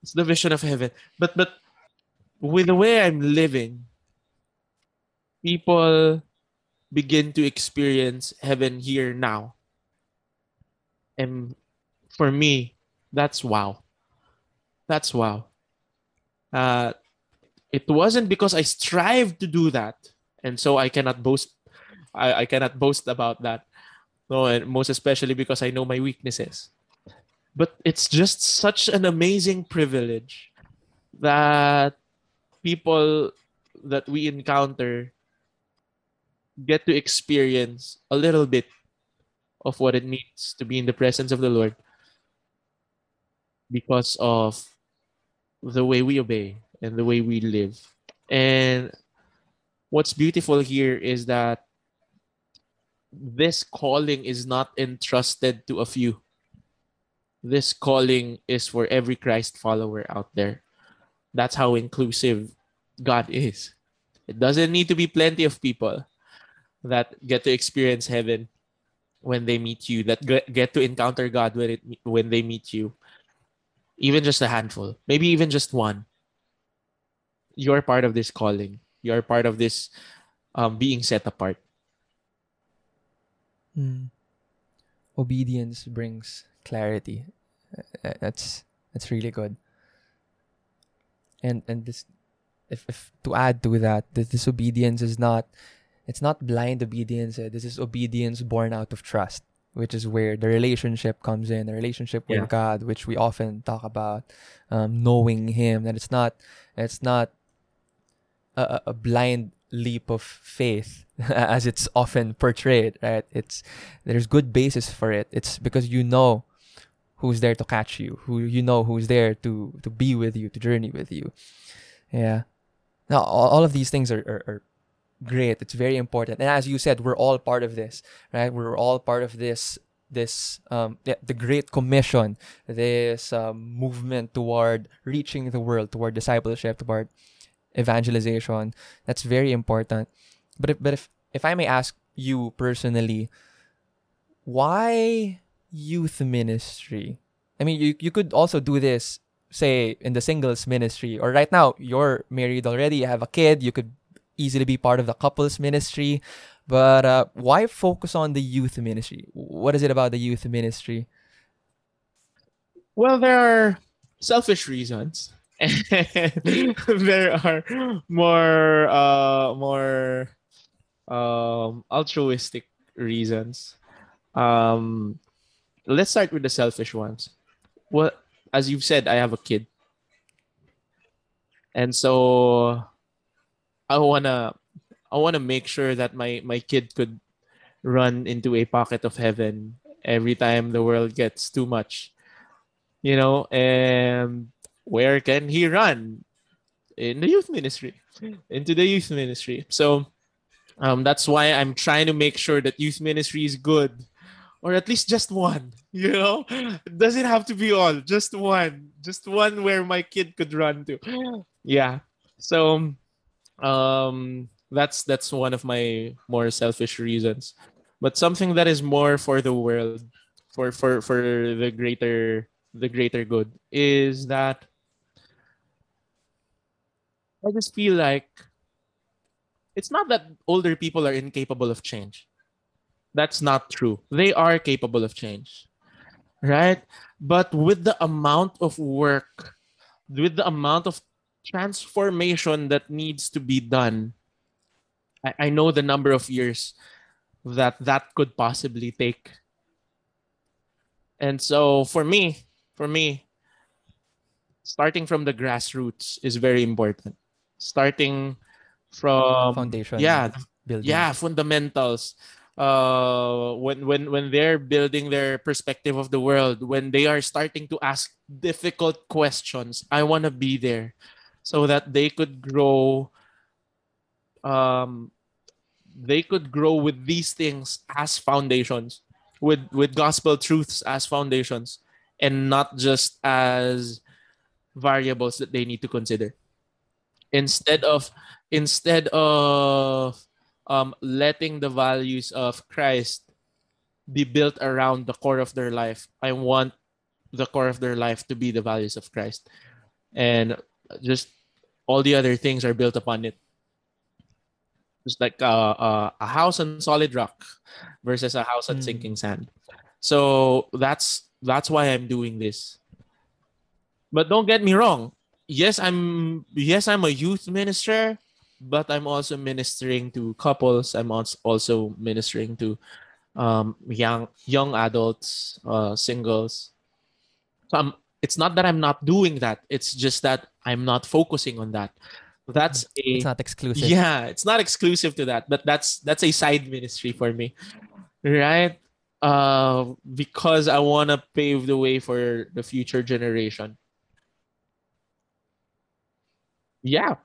Speaker 2: it's the vision of heaven. But but with the way I'm living, people begin to experience heaven here now. And for me, that's wow. That's wow. Uh, it wasn't because I strive to do that, and so I cannot boast. I, I cannot boast about that. No, and most especially because I know my weaknesses. But it's just such an amazing privilege that people that we encounter get to experience a little bit of what it means to be in the presence of the Lord because of the way we obey and the way we live. And what's beautiful here is that this calling is not entrusted to a few. This calling is for every Christ follower out there. That's how inclusive God is. It doesn't need to be plenty of people that get to experience heaven when they meet you, that get to encounter God when it when they meet you. Even just a handful, maybe even just one. You're part of this calling. You're part of this um, being set apart.
Speaker 1: Mm. Obedience brings clarity. Uh, that's that's really good. And and this, if, if to add to that, this disobedience is not, it's not blind obedience. Uh, this is obedience born out of trust, which is where the relationship comes in, the relationship with
Speaker 2: Yeah.
Speaker 1: God, which we often talk about, um, knowing Him. That it's not, it's not a, a- a blind leap of faith as it's often portrayed right it's there's good basis for it it's because you know who's there to catch you who you know who's there to to be with you to journey with you. Yeah. Now all, of these things are, are, are great. It's very important. And as you said we're all part of this right? We're all part of this this um the, the great commission this um, movement toward reaching the world toward discipleship toward evangelization. That's very important. But if, but if if i may ask you personally why youth ministry i mean you, you could also do this say in the singles ministry or right now you're married already you have a kid you could easily be part of the couples ministry but uh, why focus on the youth ministry what is it about the youth ministry
Speaker 2: Well, there are selfish reasons. There are more uh more um altruistic reasons. Um let's start with the selfish ones. Well, as you've said, I have a kid. And so I wanna I wanna make sure that my my kid could run into a pocket of heaven every time the world gets too much you know, and where can he run? In the youth ministry, into the youth ministry. So um, that's why I'm trying to make sure that youth ministry is good, or at least just one. You know, it doesn't have to be all, just one, just one where my kid could run to. Yeah. So um, that's that's one of my more selfish reasons, but something that is more for the world, for for for the greater the greater good is that I just feel like it's not that older people are incapable of change. That's not true. They are capable of change. Right? But with the amount of work, with the amount of transformation that needs to be done, I, I know the number of years that that could possibly take. And so for me, for me, starting from the grassroots is very important. Starting from
Speaker 1: foundation
Speaker 2: yeah,
Speaker 1: building
Speaker 2: yeah, fundamentals. Uh, when when when they're building their perspective of the world, when they are starting to ask difficult questions, I want to be there, so that they could grow. Um, they could grow with these things as foundations, with with gospel truths as foundations, and not just as variables that they need to consider. Instead of instead of um, letting the values of Christ be built around the core of their life, I want the core of their life to be the values of Christ, and just all the other things are built upon it. Just like uh, uh, a house on solid rock versus a house on
Speaker 1: Mm.
Speaker 2: sinking sand. So that's that's why I'm doing this. But don't get me wrong. Yes, I'm yes, I'm a youth minister, but I'm also ministering to couples. I'm also ministering to um, young young adults, uh, singles. So I'm, it's not that I'm not doing that. It's just that I'm not focusing on that. That's a
Speaker 1: it's not exclusive
Speaker 2: yeah, it's not exclusive to that, but that's that's a side ministry for me, right? Uh, because I want to pave the way for the future generation. yeah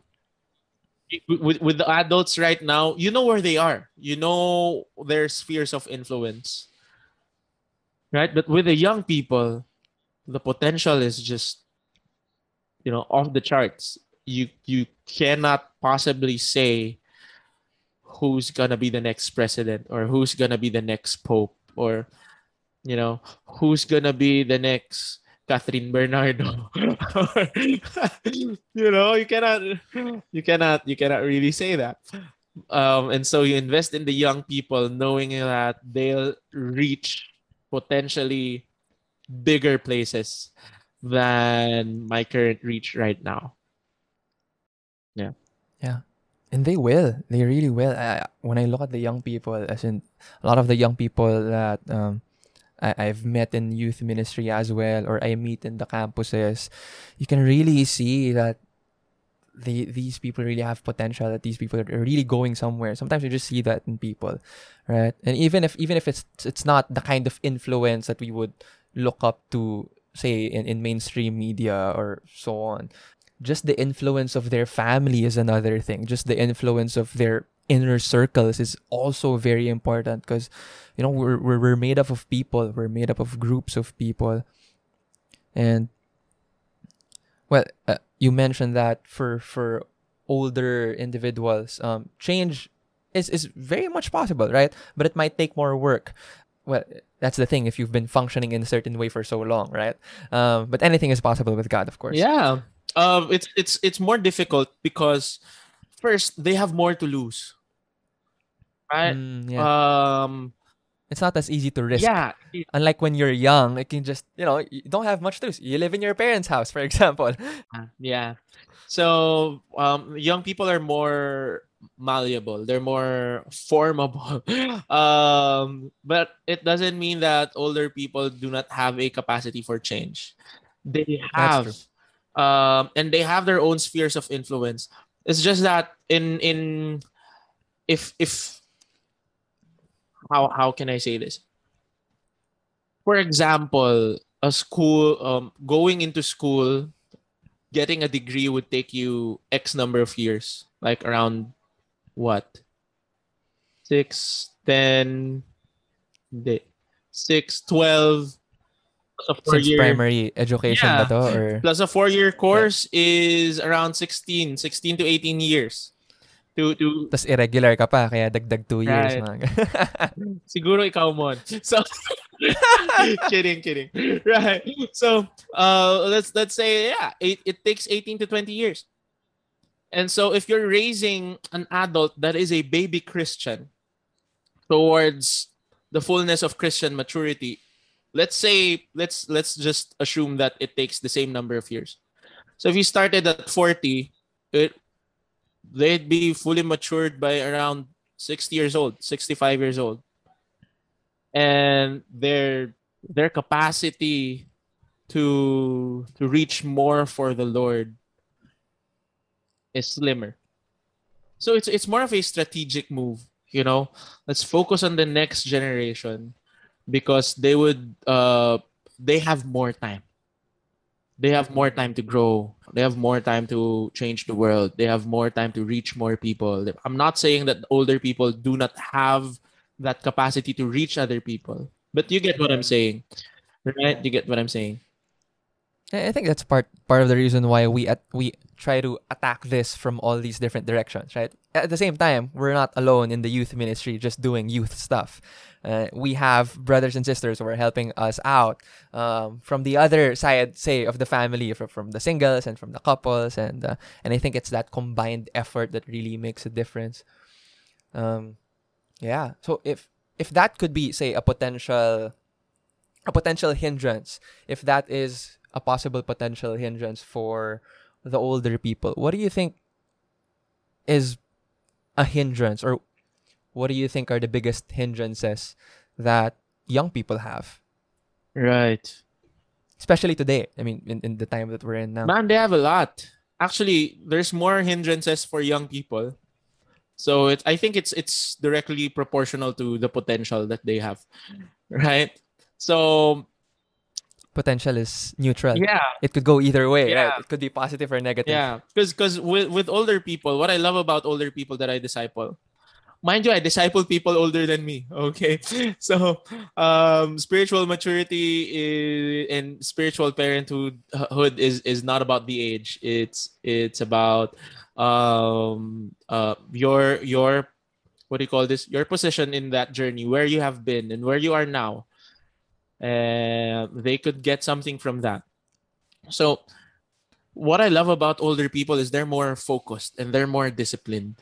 Speaker 2: with, with the adults right now you know where they are. You know their spheres of influence. Right? But with the young people the potential is just you know off the charts. You you cannot possibly say who's gonna be the next president or who's gonna be the next pope or you know who's gonna be the next Kathryn Bernardo. you know, you cannot you cannot you cannot really say that. Um, and so you invest in the young people knowing that they'll reach potentially bigger places than my current reach right now. Yeah.
Speaker 1: Yeah. And they will. They really will. I, when I look at the young people, as in a lot of the young people that um, I, I've met in youth ministry as well, or I meet in the campuses, you can really see that they, these people really have potential. That these people are really going somewhere. Sometimes you just see that in people, right? And even if even if it's it's not the kind of influence that we would look up to, say in, in mainstream media or so on, just the influence of their family is another thing. Just the influence of their inner circles is also very important because you know we're, we're we're made up of people we're made up of groups of people. And well uh, you mentioned that for for older individuals um change is is very much possible right? But it might take more work. Well that's the thing if you've been functioning in a certain way for so long right? Um but anything is possible with god of course.
Speaker 2: Yeah. Um it's it's it's more difficult because first they have more to lose right?
Speaker 1: Mm, yeah.
Speaker 2: Um,
Speaker 1: it's not as easy to risk.
Speaker 2: yeah,
Speaker 1: Unlike when you're young, you can just, you know, you don't have much to lose. You live in your parents' house, for example.
Speaker 2: yeah. So um, young people are more malleable. They're more formable. um, but it doesn't mean that older people do not have a capacity for change. They have, um, and they have their own spheres of influence. It's just that in in if if how how can I say this? For example, a school um, going into school, getting a degree would take you X number of years, like around what? Six, ten, six, twelve.
Speaker 1: Since year, primary education yeah, to, or?
Speaker 2: plus a four-year course yeah. is around 16, 16 to 18 years to to
Speaker 1: tas irregular ka pa kaya dagdag 2 years right.
Speaker 2: siguro ikaw mo so kidding kidding. Right. So uh let's let's say yeah it, it takes 18 to 20 years. And so if you're raising an adult that is a baby christian towards the fullness of christian maturity let's say let's let's just assume that it takes the same number of years. So if you started at 40 it they'd be fully matured by around 60 years old, 65 years old. And their their capacity to to reach more for the Lord is slimmer. So it's it's more of a strategic move, you know. Let's focus on the next generation because they would uh they have more time they have more time to grow. They have more time to change the world. They have more time to reach more people. I'm not saying that older people do not have that capacity to reach other people but you get what i'm saying right? You get what i'm saying
Speaker 1: I think that's part part of the reason why we at, we try to attack this from all these different directions, right? At the same time, we're not alone in the youth ministry just doing youth stuff. Uh, we have brothers and sisters who are helping us out um, from the other side, say, of the family, from, the singles and from the couples, and uh, and I think it's that combined effort that really makes a difference. Um, yeah. So if if that could be, say, a potential a potential hindrance, if that is a possible potential hindrance for the older people, what do you think is a hindrance or what do you think are the biggest hindrances that young people have?
Speaker 2: Right.
Speaker 1: Especially today. I mean, in, in the time that we're in now.
Speaker 2: Man, they have a lot. Actually, there's more hindrances for young people. So it, I think it's it's directly proportional to the potential that they have, right? So
Speaker 1: potential is neutral.
Speaker 2: Yeah,
Speaker 1: It could go either way,
Speaker 2: Yeah.
Speaker 1: right? It could be positive or negative.
Speaker 2: yeah. Because because with with older people, what I love about older people that I disciple, mind you, I disciple people older than me. Okay, so um, spiritual maturity is, and spiritual parenthood is is not about the age. It's it's about um uh your your what do you call this? Your position in that journey, where you have been and where you are now. And they could get something from that. So what I love about older people is they're more focused and they're more disciplined.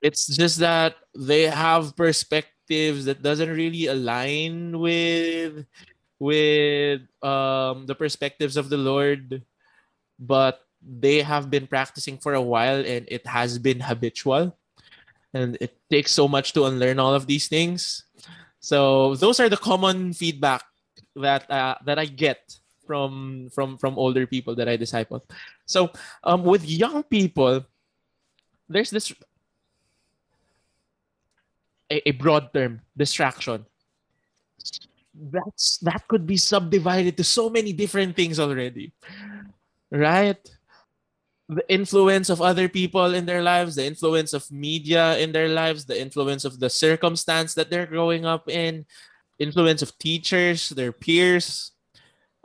Speaker 2: It's just that they have perspectives that doesn't really align with with um, the perspectives of the Lord, but they have been practicing for a while and it has been habitual. And it takes so much to unlearn all of these things. So those are the common feedback that uh, that I get from from from older people that I disciple. So um, with young people, there's this a, a broad term distraction. That's that could be subdivided to so many different things already, right? The influence of other people in their lives, the influence of media in their lives, the influence of the circumstance that they're growing up in, influence of teachers, their peers,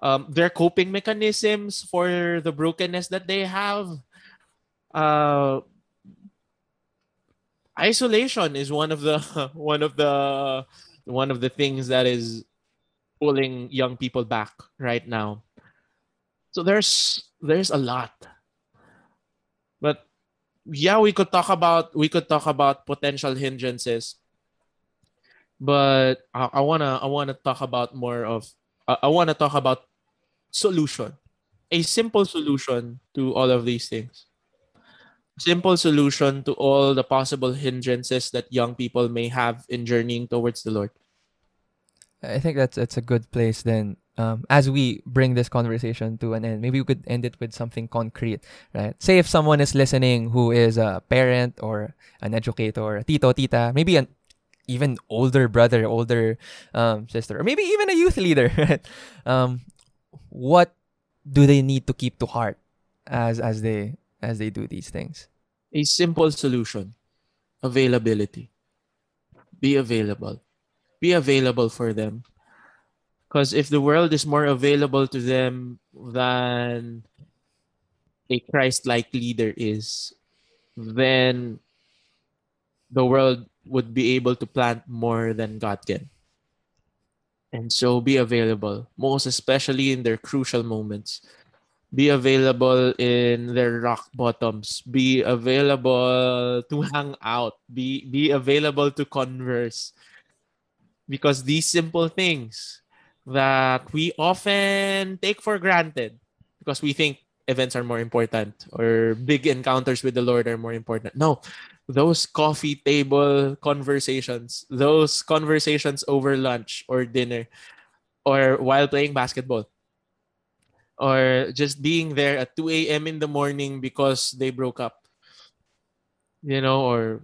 Speaker 2: um, their coping mechanisms for the brokenness that they have. Uh, isolation is one of the one of the one of the things that is pulling young people back right now. So there's there's a lot. Yeah, we could talk about we could talk about potential hindrances. But I, I wanna I wanna talk about more of I, I wanna talk about solution. A simple solution to all of these things. Simple solution to all the possible hindrances that young people may have in journeying towards the Lord.
Speaker 1: I think that's that's a good place then. Um, as we bring this conversation to an end, maybe we could end it with something concrete, right? Say if someone is listening who is a parent or an educator, a tito, tita, maybe an even older brother, older um, sister, or maybe even a youth leader, right? Um, what do they need to keep to heart as as they as they do these things?
Speaker 2: A simple solution. Availability. Be available. Be available for them. Because if the world is more available to them than a Christ like leader is, then the world would be able to plant more than God can. And so be available, most especially in their crucial moments. Be available in their rock bottoms. Be available to hang out. Be be available to converse. Because these simple things that we often take for granted because we think events are more important or big encounters with the Lord are more important. No, those coffee table conversations, those conversations over lunch or dinner or while playing basketball or just being there at 2 a.m. in the morning because they broke up, you know, or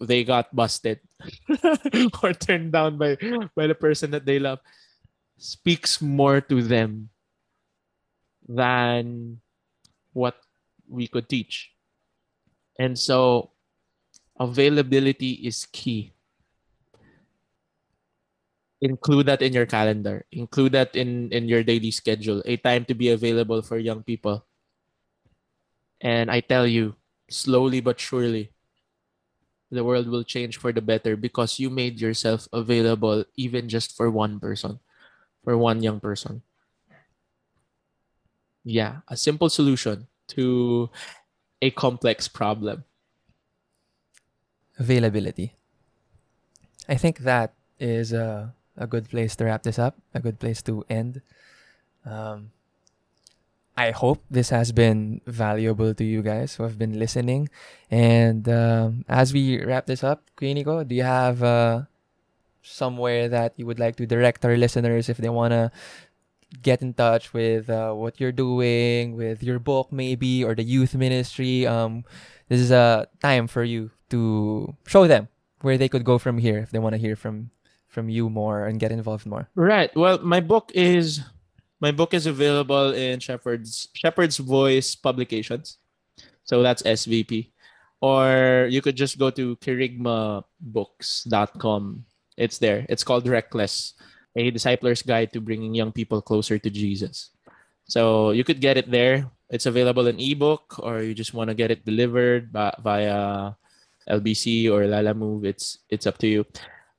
Speaker 2: they got busted or turned down by, by the person that they love speaks more to them than what we could teach. And so availability is key. Include that in your calendar. Include that in, in your daily schedule. A time to be available for young people. And I tell you, slowly but surely, the world will change for the better because you made yourself available even just for one person, for one young person. Yeah, a simple solution to a complex problem.
Speaker 1: Availability. I think that is a, a good place to wrap this up, a good place to end. Um, I hope this has been valuable to you guys who have been listening. And um, as we wrap this up, Kuya Nico, do you have uh, somewhere that you would like to direct our listeners if they want to get in touch with uh, what you're doing, with your book maybe, or the youth ministry? Um, this is a time for you to show them where they could go from here if they want to hear from from you more and get involved more?
Speaker 2: Right. Well, my book is my book is available in Shepherd's Shepherd's Voice Publications. So that's SVP. Or you could just go to kerygmabooks.com. It's there. It's called Reckless, a discipler's guide to bringing young people closer to Jesus. So you could get it there. It's available in ebook, or you just want to get it delivered by, via LBC or Lalamove. It's it's up to you.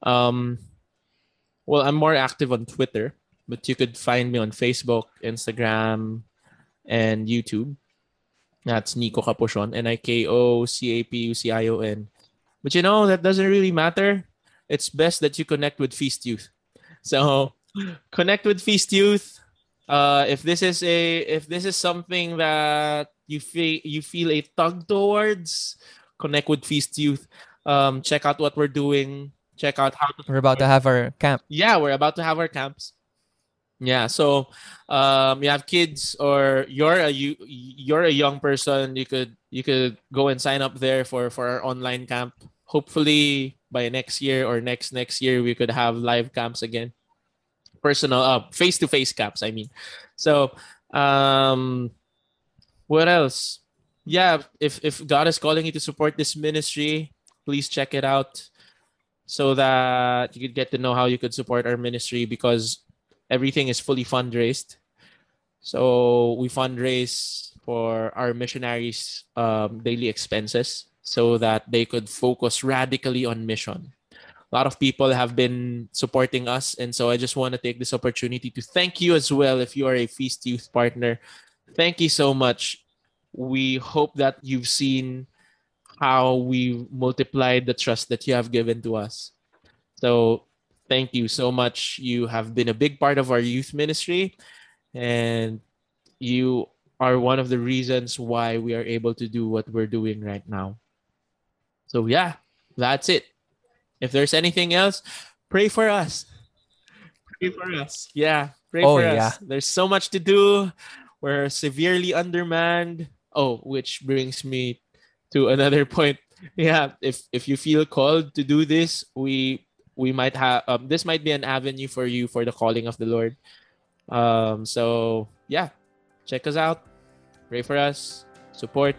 Speaker 2: Um, well, I'm more active on Twitter, but you could find me on Facebook, Instagram, and YouTube. That's Nico Capucion, N I K O C A P U C I O N. But you know, that doesn't really matter. It's best that you connect with Feast Youth. So connect with Feast Youth. Uh, if this is a if this is something that you feel you feel a tug towards, connect with Feast Youth. Um, check out what we're doing. Check out how to
Speaker 1: We're about to have our camp.
Speaker 2: yeah, we're about to have our camps. Yeah, so um, you have kids or you're a you you're a young person. You could you could go and sign up there for for our online camp. Hopefully by next year or next next year we could have live camps again, personal uh face to face camps. I mean, so um, what else? Yeah, if if God is calling you to support this ministry, please check it out so that you could get to know how you could support our ministry because everything is fully fundraised. So we fundraise for our missionaries' um, daily expenses so that they could focus radically on mission. A lot of people have been supporting us, and so I just want to take this opportunity to thank you as well if you are a Feast Youth partner. Thank you so much. We hope that you've seen how we multiplied the trust that you have given to us. So thank you so much. You have been a big part of our youth ministry, and you are one of the reasons why we are able to do what we're doing right now. So, yeah, that's it. If there's anything else, pray for us. Pray for us. Yeah, pray
Speaker 1: Oh,
Speaker 2: for
Speaker 1: yeah.
Speaker 2: us. There's so much to do. We're severely undermanned. Oh, which brings me to another point. Yeah, if if you feel called to do this, we we might have um, this might be an avenue for you for the calling of the Lord. Um, so yeah, check us out, pray for us, support,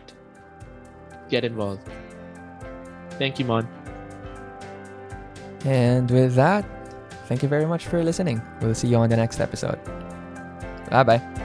Speaker 2: get involved. Thank you, Mon.
Speaker 1: And with that, thank you very much for listening. We'll see you on the next episode. Bye bye.